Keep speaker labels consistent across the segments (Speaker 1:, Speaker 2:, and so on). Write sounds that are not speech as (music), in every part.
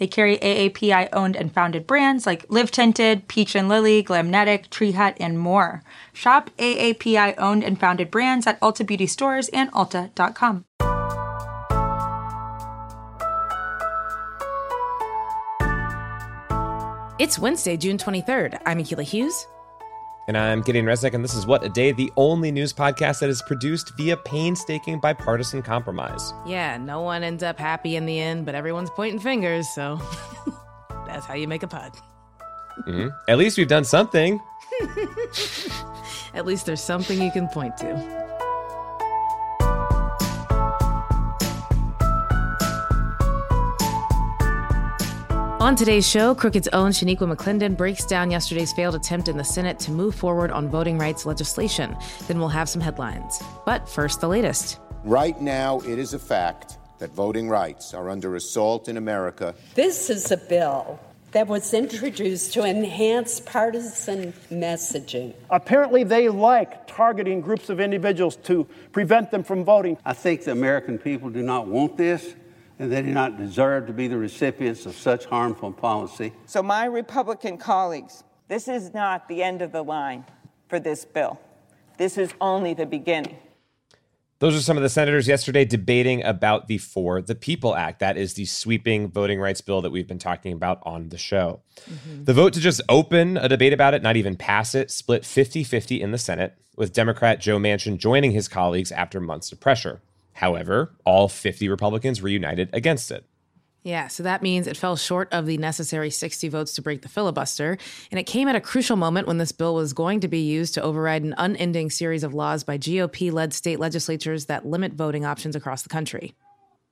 Speaker 1: They carry AAPI owned and founded brands like Live Tinted, Peach and Lily, Glamnetic, Tree Hut, and more. Shop AAPI owned and founded brands at Ulta Beauty stores and Ulta.com.
Speaker 2: It's Wednesday, June 23rd. I'm Akilah Hughes.
Speaker 3: And I'm Gideon Resnick, and this is What a Day, the only news podcast that is produced via painstaking bipartisan compromise.
Speaker 2: Yeah, no one ends up happy in the end, but everyone's pointing fingers, so (laughs) that's how you make a pod.
Speaker 3: Mm-hmm. At least we've done something. (laughs)
Speaker 2: At least there's something you can point to. On today's show, Crooked's own Shaniqua McClendon breaks down yesterday's failed attempt in the Senate to move forward on voting rights legislation. Then we'll have some headlines. But first, the latest.
Speaker 4: Right now, it is a fact that voting rights are under assault in America.
Speaker 5: This is a bill that was introduced to enhance partisan messaging.
Speaker 6: Apparently, they like targeting groups of individuals to prevent them from voting.
Speaker 7: I think the American people do not want this and they do not deserve to be the recipients of such harmful policy.
Speaker 8: So, my Republican colleagues, this is not the end of the line for this bill. This is only the beginning.
Speaker 3: Those are some of the senators yesterday debating about the For the People Act. That is the sweeping voting rights bill that we've been talking about on the show. Mm-hmm. The vote to just open a debate about it, not even pass it, split 50 50 in the Senate, with Democrat Joe Manchin joining his colleagues after months of pressure. However, all 50 Republicans were united against it.
Speaker 2: Yeah, so that means it fell short of the necessary 60 votes to break the filibuster. And it came at a crucial moment when this bill was going to be used to override an unending series of laws by GOP led state legislatures that limit voting options across the country.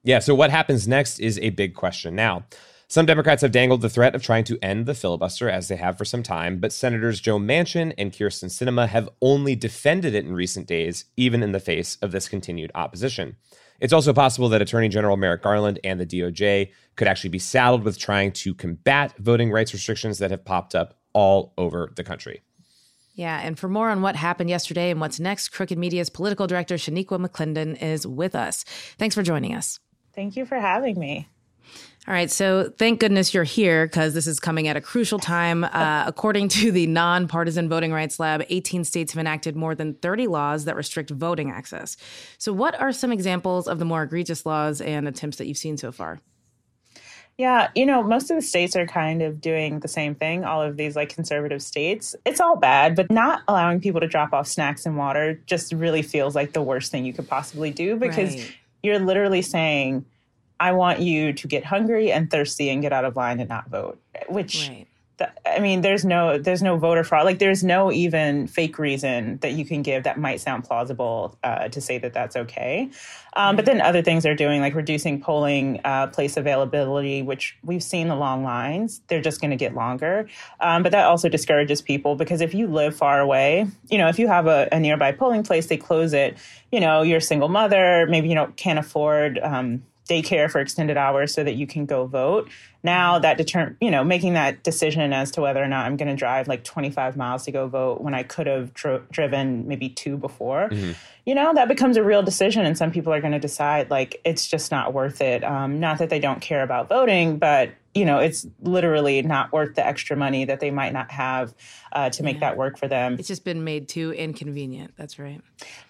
Speaker 3: Yeah, so what happens next is a big question. Now, some Democrats have dangled the threat of trying to end the filibuster, as they have for some time, but Senators Joe Manchin and Kyrsten Sinema have only defended it in recent days, even in the face of this continued opposition. It's also possible that Attorney General Merrick Garland and the DOJ could actually be saddled with trying to combat voting rights restrictions that have popped up all over the country.
Speaker 2: Yeah, and for more on what happened yesterday and what's next, Crooked Media's political director, Shaniqua McClendon, is with us. Thanks for joining us.
Speaker 1: Thank you for having me.
Speaker 2: All right, so thank goodness you're here because this is coming at a crucial time. Uh, according to the Nonpartisan Voting Rights Lab, 18 states have enacted more than 30 laws that restrict voting access. So, what are some examples of the more egregious laws and attempts that you've seen so far?
Speaker 1: Yeah, you know, most of the states are kind of doing the same thing, all of these like conservative states. It's all bad, but not allowing people to drop off snacks and water just really feels like the worst thing you could possibly do because right. you're literally saying, I want you to get hungry and thirsty and get out of line and not vote. Which right. I mean, there's no there's no voter fraud. Like there's no even fake reason that you can give that might sound plausible uh, to say that that's okay. Um, But then other things they're doing, like reducing polling uh, place availability, which we've seen the long lines. They're just going to get longer. Um, but that also discourages people because if you live far away, you know, if you have a, a nearby polling place, they close it. You know, you're a single mother, maybe you know can't afford. Um, daycare for extended hours so that you can go vote. Now that deter, you know, making that decision as to whether or not I'm going to drive like 25 miles to go vote when I could have dro- driven maybe two before, mm-hmm. you know, that becomes a real decision. And some people are going to decide like it's just not worth it. Um, not that they don't care about voting, but you know, it's literally not worth the extra money that they might not have uh, to make yeah. that work for them.
Speaker 2: It's just been made too inconvenient. That's right.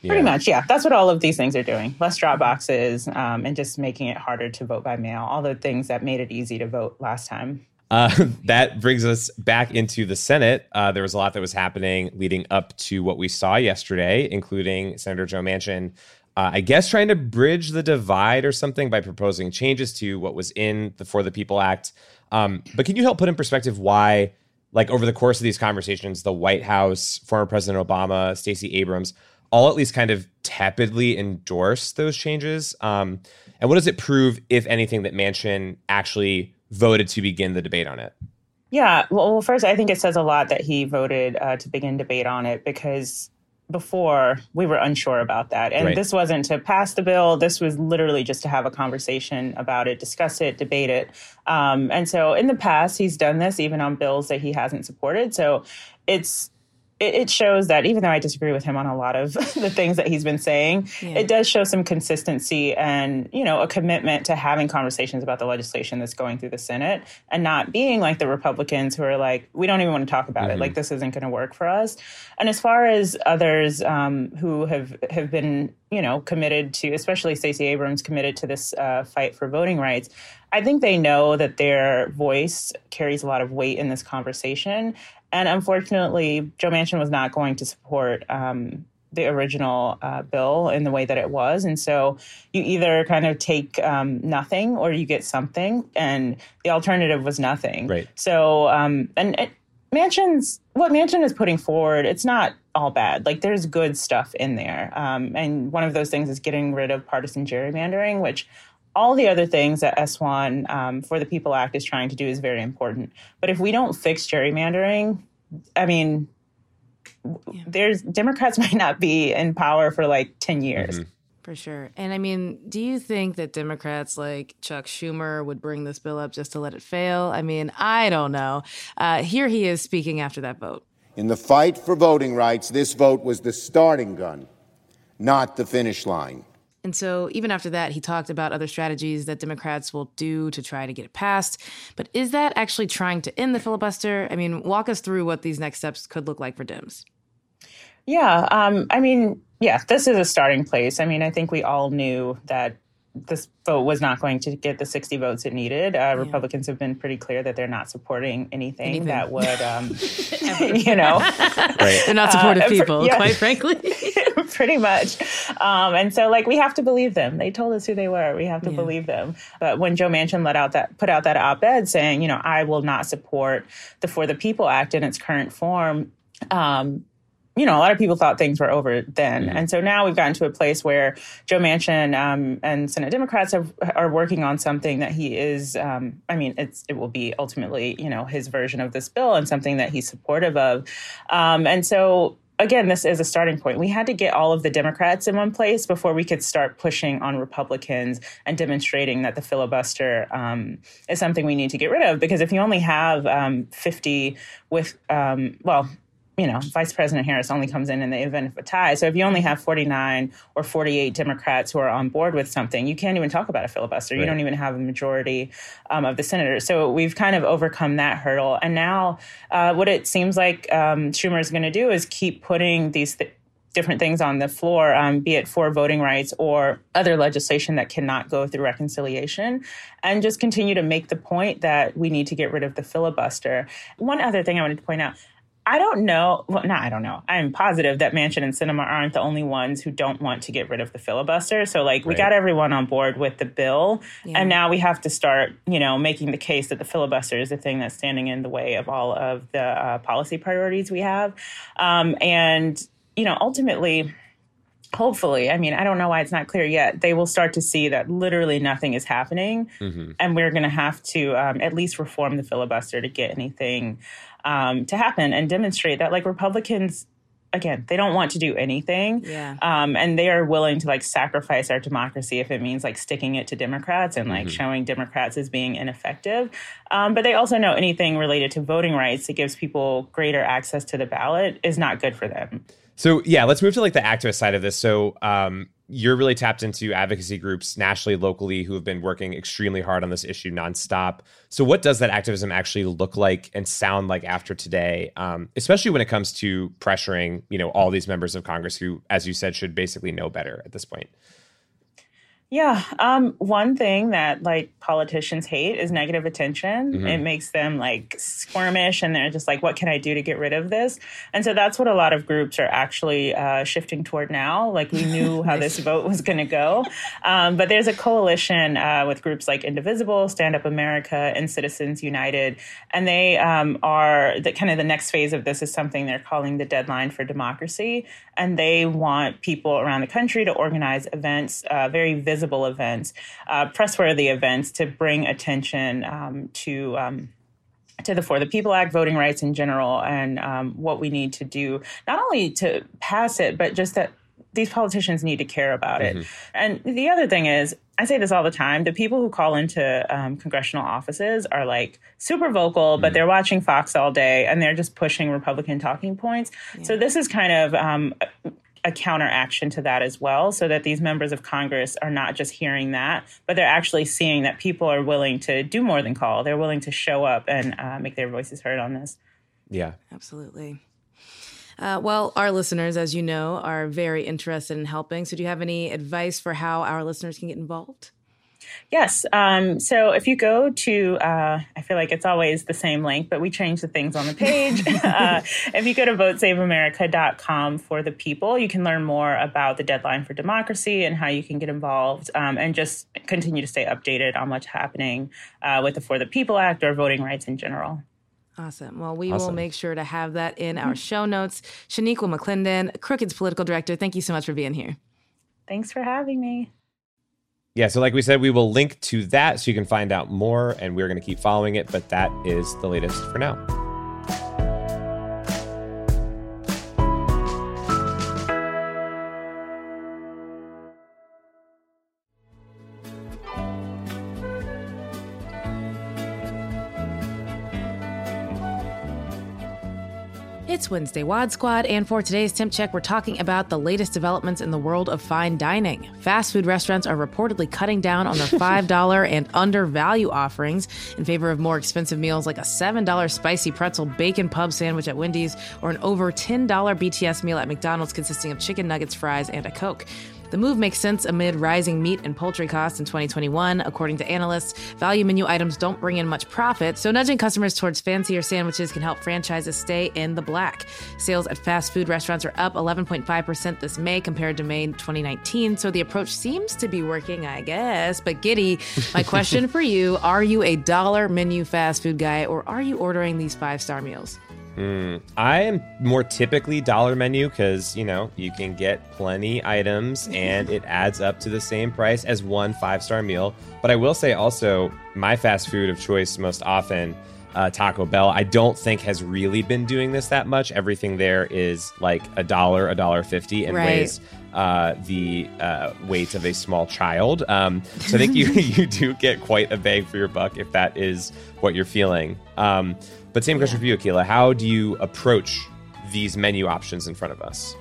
Speaker 1: Yeah. Pretty much, yeah. That's what all of these things are doing. Less drop boxes um, and just making it harder to vote by mail. All the things that made it easy to vote last time.
Speaker 3: Uh, (laughs) that brings us back into the Senate. Uh, there was a lot that was happening leading up to what we saw yesterday, including Senator Joe Manchin uh, I guess trying to bridge the divide or something by proposing changes to what was in the For the People Act. Um, but can you help put in perspective why, like over the course of these conversations, the White House, former President Obama, Stacey Abrams, all at least kind of tepidly endorse those changes? Um, and what does it prove, if anything, that Manchin actually voted to begin the debate on it?
Speaker 1: Yeah, well, first, I think it says a lot that he voted uh, to begin debate on it because before we were unsure about that. And
Speaker 3: Right.
Speaker 1: this wasn't to pass the bill. This was literally just to have a conversation about it, discuss it, debate it. Um, and so in the past, he's done this even on bills that he hasn't supported. So it's it, it shows that even though I disagree with him on a lot of (laughs) the things that he's been saying, it does show some consistency and you know a commitment to having conversations about the legislation that's going through the Senate and not being like the Republicans who are like, we don't even want to talk about it. Like this isn't going to work for us. And as far as others um, who have have been you know committed to, especially Stacey Abrams, committed to this uh, fight for voting rights. I think they know that their voice carries a lot of weight in this conversation. And unfortunately, Joe Manchin was not going to support um, the original uh, bill in the way that it was. And so you either kind of take um, nothing or you get something. And the alternative was nothing.
Speaker 3: Right.
Speaker 1: So, um, and it, Manchin's, what Manchin is putting forward, it's not all bad. Like there's good stuff in there. Um, and one of those things is getting rid of partisan gerrymandering, which all the other things that S1 um, for the People Act is trying to do is very important. But if we don't fix gerrymandering, I mean, w there's Democrats (laughs) might not be in power for like 10 years.
Speaker 2: For sure. And I mean, do you think that Democrats like Chuck Schumer would bring this bill up just to let it fail? I mean, I don't know. Uh, here he is speaking after that vote.
Speaker 4: In the fight for voting rights, this vote was the starting gun, not the finish line.
Speaker 2: And so, even after that, he talked about other strategies that Democrats will do to try to get it passed. But is that actually trying to end the filibuster? I mean, walk us through what these next steps could look like for Dems.
Speaker 1: Yeah. Um, I mean, yeah, this is a starting place. I mean, I think we all knew that this vote was not going to get the 60 votes it needed. Uh, Republicans have been pretty clear that they're not supporting anything,
Speaker 2: Anything.
Speaker 1: that would, um, (laughs) (laughs) you know,
Speaker 3: Right.
Speaker 2: They're not supportive
Speaker 1: Uh, for-
Speaker 2: people,
Speaker 1: yeah.
Speaker 2: quite frankly. (laughs)
Speaker 1: pretty much. Um, and so, like, we have to believe them. They told us who they were. We have to
Speaker 2: Yeah.
Speaker 1: believe them. But when Joe Manchin let out that put out that op-ed saying, you know, I will not support the For the People Act in its current form. Um, you know, a lot of people thought things were over then. And so now we've gotten to a place where Joe Manchin um, and Senate Democrats have, are working on something that he is, um, I mean, it's, it will be ultimately, you know, his version of this bill and something that he's supportive of. Um, and so again, this is a starting point. We had to get all of the Democrats in one place before we could start pushing on Republicans and demonstrating that the filibuster um, is something we need to get rid of. Because if you only have um, 50 with, um, well, you know, Vice President Harris only comes in in the event of a tie. So if you only have 49 or 48 Democrats who are on board with something, you can't even talk about a filibuster. You don't even have a majority um, of the senators. So we've kind of overcome that hurdle. And now uh, what it seems like um, Schumer is going to do is keep putting these th- different things on the floor, um, be it for voting rights or other legislation that cannot go through reconciliation, and just continue to make the point that we need to get rid of the filibuster. One other thing I wanted to point out. I don't know. Well, not I don't know. I'm positive that Manchin and Sinema aren't the only ones who don't want to get rid of the filibuster. So, like, we
Speaker 3: Right.
Speaker 1: got everyone on board with the bill, and now we have to start, you know, making the case that the filibuster is the thing that's standing in the way of all of the uh, policy priorities we have. Um, and you know, ultimately, hopefully, I mean, I don't know why it's not clear yet. They will start to see that literally nothing is happening, and we're going to have to um, at least reform the filibuster to get anything um, to happen and demonstrate that, like Republicans. Again, they don't want to do anything,
Speaker 2: Yeah.
Speaker 1: um, and they are willing to like sacrifice our democracy if it means like sticking it to Democrats and like showing Democrats as being ineffective. Um, but they also know anything related to voting rights that gives people greater access to the ballot is not good for them.
Speaker 3: So yeah, let's move to like the activist side of this. So um, you're really tapped into advocacy groups nationally, locally, who have been working extremely hard on this issue nonstop. So what does that activism actually look like and sound like after today, um, especially when it comes to pressuring, you know, all these members of Congress who, as you said, should basically know better at this point?
Speaker 1: Yeah. Um, one thing that like politicians hate is negative attention. It makes them like squirmish and they're just like, what can I do to get rid of this? And so that's what a lot of groups are actually uh, shifting toward now. Like we knew how (laughs) this vote was going to go. Um, but there's a coalition uh, with groups like Indivisible, Stand Up America, and Citizens United. And they um, are the kind of the next phase of this is something they're calling the deadline for democracy. And they want people around the country to organize events, uh, very visible events, uh, pressworthy events to bring attention um, to. Um, to the For the People Act, voting rights in general, and um, what we need to do, not only to pass it, but just that these politicians need to care about it. Mm-hmm. And the other thing is, I say this all the time the people who call into um, congressional offices are like super vocal, mm-hmm. but they're watching Fox all day and they're just pushing Republican talking points. Yeah. So this is kind of um, a counteraction to that as well, so that these members of Congress are not just hearing that, but they're actually seeing that people are willing to do more than call. They're willing to show up and uh, make their voices heard on this.
Speaker 3: Yeah.
Speaker 2: Absolutely. Uh, well, our listeners, as you know, are very interested in helping. So, do you have any advice for how our listeners can get involved?
Speaker 1: Yes. Um, so if you go to, uh, I feel like it's always the same link, but we change the things on the page. (laughs) (laughs) uh, if you go to votesaveamerica.com for the people, you can learn more about the deadline for democracy and how you can get involved um, and just continue to stay updated on what's happening uh, with the For the People Act or voting rights in general.
Speaker 2: Awesome. Well, we awesome. will make sure to have that in our show notes. Shaniqua McClendon, Crooked's political director, thank you so much for being here.
Speaker 1: Thanks for having me.
Speaker 3: Yeah, so like we said, we will link to that so you can find out more, and we're going to keep following it, but that is the latest for now.
Speaker 2: It's Wednesday Wad Squad, and for today's Temp Check, we're talking about the latest developments in the world of fine dining. Fast food restaurants are reportedly cutting down on their (laughs) $5 and under value offerings in favor of more expensive meals like a $7 spicy pretzel bacon pub sandwich at Wendy's or an over $10 BTS meal at McDonald's consisting of chicken nuggets, fries, and a Coke. The move makes sense amid rising meat and poultry costs in 2021. According to analysts, value menu items don't bring in much profit, so nudging customers towards fancier sandwiches can help franchises stay in the black. Sales at fast food restaurants are up 11.5% this May compared to May 2019, so the approach seems to be working, I guess. But Giddy, my (laughs) question for you are you a dollar menu fast food guy or are you ordering these five star meals?
Speaker 3: Mm, I am more typically dollar menu because, you know, you can get plenty items (laughs) and it adds up to the same price as one five star meal. But I will say also, my fast food of choice most often, uh, Taco Bell, I don't think has really been doing this that much. Everything there is like a dollar, a dollar fifty, and right. weighs uh, the uh, weight of a small child. Um, so I think you (laughs) you do get quite a bang for your buck if that is what you're feeling. Um, but same question yeah. for you, Akilah. How do you approach these menu options in front of us?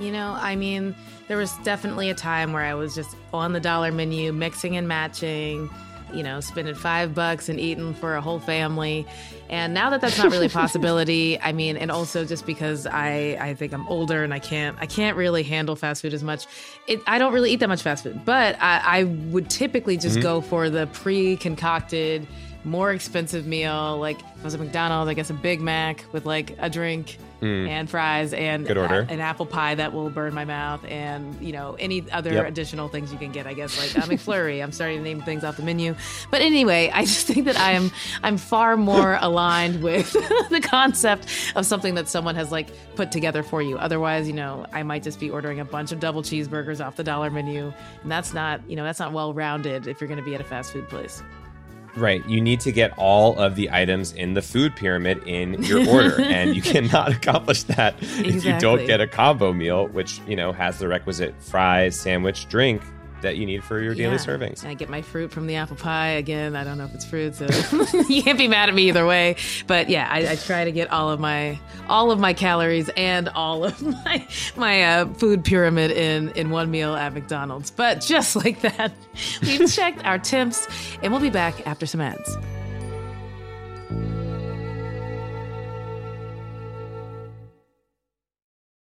Speaker 2: You know, I mean, there was definitely a time where I was just on the dollar menu, mixing and matching, you know, spending five bucks and eating for a whole family. And now that that's not really a (laughs) possibility, I mean, and also just because I, I think I'm older and I can't, I can't really handle fast food as much. It, I don't really eat that much fast food, but I, I would typically just mm-hmm. go for the pre-concocted more expensive meal. Like if it was a McDonald's, I guess a Big Mac with like a drink mm. and fries and
Speaker 3: Good order.
Speaker 2: A, an apple pie that will burn my mouth and you know any other yep. additional things you can get. I guess like a McFlurry. I'm starting to name things off the menu. But anyway, I just think that I am I'm far more (laughs) aligned with (laughs) the concept of something that someone has like put together for you. Otherwise, you know, I might just be ordering a bunch of double cheeseburgers off the dollar menu, and that's not you know that's not well rounded if you're going to be at a fast food place.
Speaker 3: Right. You need to get all of the items in the food pyramid in your order. (laughs) and you cannot accomplish that exactly. if you don't get a combo meal, which, you know, has the requisite fries, sandwich, drink that you need for your daily yeah. servings.
Speaker 2: And I get my fruit from the apple pie. Again, I don't know if it's fruit, so (laughs) you can't be mad at me either way. But yeah, I, I, try to get all of my all of my calories and all of (laughs) my my uh, food pyramid in in one meal at McDonald's. But just (laughs) like that, we've checked our temps, and we'll be back after some ads.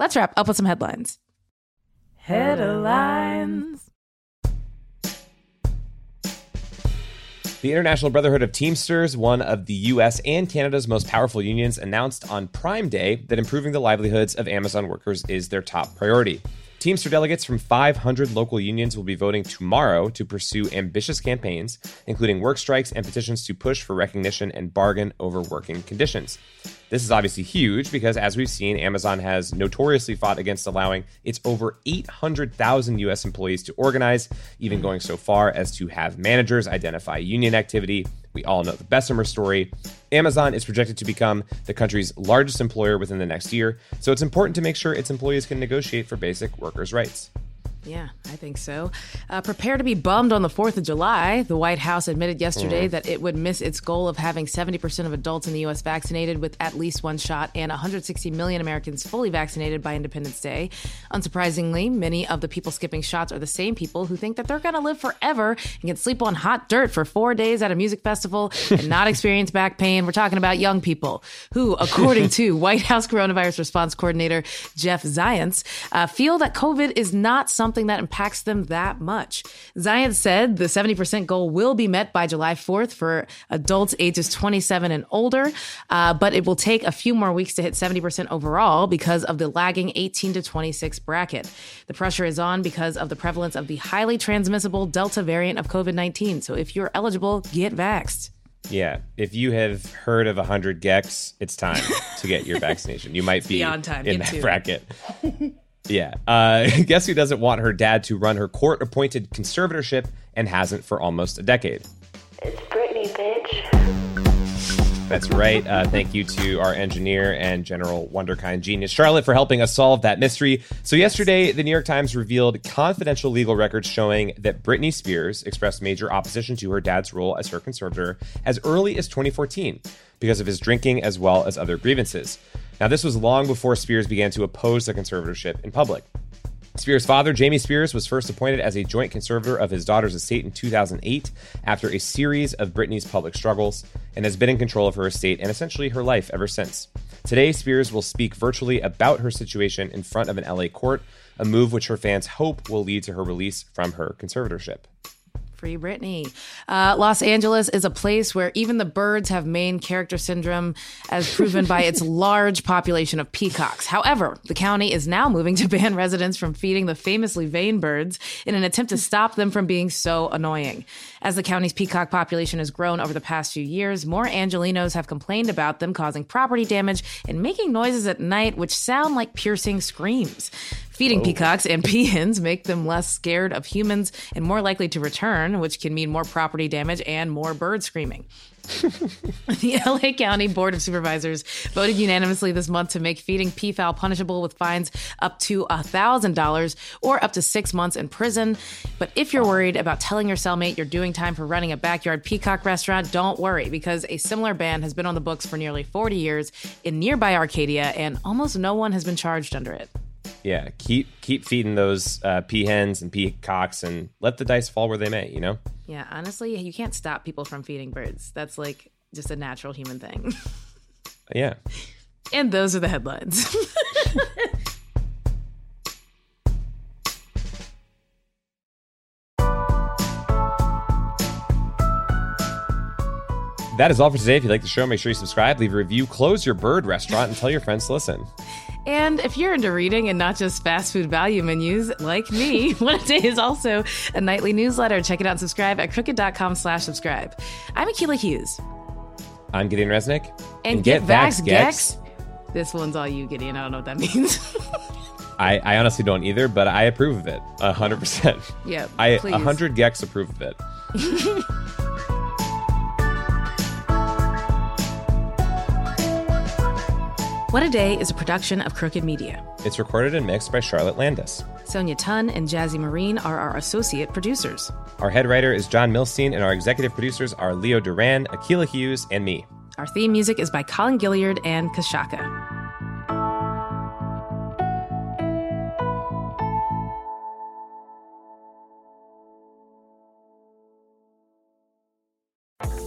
Speaker 2: Let's wrap up with some headlines. Headlines.
Speaker 3: The International Brotherhood of Teamsters, one of the US and Canada's most powerful unions, announced on Prime Day that improving the livelihoods of Amazon workers is their top priority. Teamster delegates from 500 local unions will be voting tomorrow to pursue ambitious campaigns, including work strikes and petitions to push for recognition and bargain over working conditions. This is obviously huge because, as we've seen, Amazon has notoriously fought against allowing its over 800,000 US employees to organize, even going so far as to have managers identify union activity. We all know the Bessemer story. Amazon is projected to become the country's largest employer within the next year, so it's important to make sure its employees can negotiate for basic workers' rights.
Speaker 2: Yeah, I think so. Uh, prepare to be bummed on the 4th of July. The White House admitted yesterday
Speaker 3: Mm.
Speaker 2: that it would miss its goal of having 70% of adults in the U.S. vaccinated with at least one shot and 160 million Americans fully vaccinated by Independence Day. Unsurprisingly, many of the people skipping shots are the same people who think that they're going to live forever and can sleep on hot dirt for four days at a music festival and not (laughs) experience back pain. We're talking about young people who, according to White House coronavirus response coordinator Jeff Zients, uh, feel that COVID is not something that impacts them that much. Zients said the 70% goal will be met by July 4th for adults ages 27 and older, uh, but it will take a few more weeks to hit 70% overall because of the lagging 18 to 26 bracket. The pressure is on because of the prevalence of the highly transmissible Delta variant of COVID 19. So if you're eligible, get vaxxed.
Speaker 3: Yeah, if you have heard of 100 gecs, it's time to get your (laughs) vaccination. You might be
Speaker 2: beyond time.
Speaker 3: in
Speaker 2: Get
Speaker 3: that
Speaker 2: to
Speaker 3: bracket. Yeah. Uh, (laughs) guess who doesn't want her dad to run her court appointed conservatorship and hasn't for almost a decade?
Speaker 9: It's Britney, bitch.
Speaker 3: That's right. Uh, thank you to our engineer and general wonderkind genius, Charlotte, for helping us solve that mystery. So, yesterday, the New York Times revealed confidential legal records showing that Britney Spears expressed major opposition to her dad's role as her conservator as early as 2014 because of his drinking as well as other grievances. Now, this was long before Spears began to oppose the conservatorship in public. Spears' father, Jamie Spears, was first appointed as a joint conservator of his daughter's estate in 2008 after a series of Britney's public struggles and has been in control of her estate and essentially her life ever since. Today, Spears will speak virtually about her situation in front of an LA court, a move which her fans hope will lead to her release from her conservatorship.
Speaker 2: Free Britney. Uh, Los Angeles is a place where even the birds have main character syndrome, as proven by its (laughs) large population of peacocks. However, the county is now moving to ban residents from feeding the famously vain birds in an attempt to stop them from being so annoying. As the county's peacock population has grown over the past few years, more Angelenos have complained about them causing property damage and making noises at night which sound like piercing screams. Feeding oh. peacocks and (laughs) peahens make them less scared of humans and more likely to return, which can mean more property damage and more bird screaming. (laughs) the LA County Board of Supervisors voted unanimously this month to make feeding peafowl punishable with fines up to $1,000 or up to six months in prison. But if you're worried about telling your cellmate you're doing time for running a backyard peacock restaurant, don't worry because a similar ban has been on the books for nearly 40 years in nearby Arcadia and almost no one has been charged under it.
Speaker 3: Yeah, keep keep feeding those uh, peahens and peacocks, and let the dice fall where they may. You know.
Speaker 2: Yeah, honestly, you can't stop people from feeding birds. That's like just a natural human thing. (laughs)
Speaker 3: Yeah.
Speaker 2: and those are the headlines.
Speaker 3: That is all for today. If you like the show, make sure you subscribe, leave a review, close your bird restaurant, and tell your friends to listen.
Speaker 2: And if you're into reading and not just fast food value menus like me, What a Day is also a nightly newsletter. Check it out and subscribe at crooked.com slash subscribe. I'm Akilah Hughes.
Speaker 3: I'm Gideon Resnick.
Speaker 2: And, get, vax, Gecs. This one's all you, Gideon. I don't know what that means. (laughs)
Speaker 3: I, I honestly don't either, but I approve of it. 100%.
Speaker 2: Yeah,
Speaker 3: I
Speaker 2: please.
Speaker 3: 100 Gecs approve of it. (laughs)
Speaker 2: What a Day is a production of Crooked Media.
Speaker 3: It's recorded and mixed by Charlotte Landis.
Speaker 2: Sonia Tun and Jazzy Marine are our associate producers.
Speaker 3: Our head writer is John Milstein, and our executive producers are Leo Duran, Akilah Hughes, and me.
Speaker 2: Our theme music is by Colin Gilliard and Kashaka.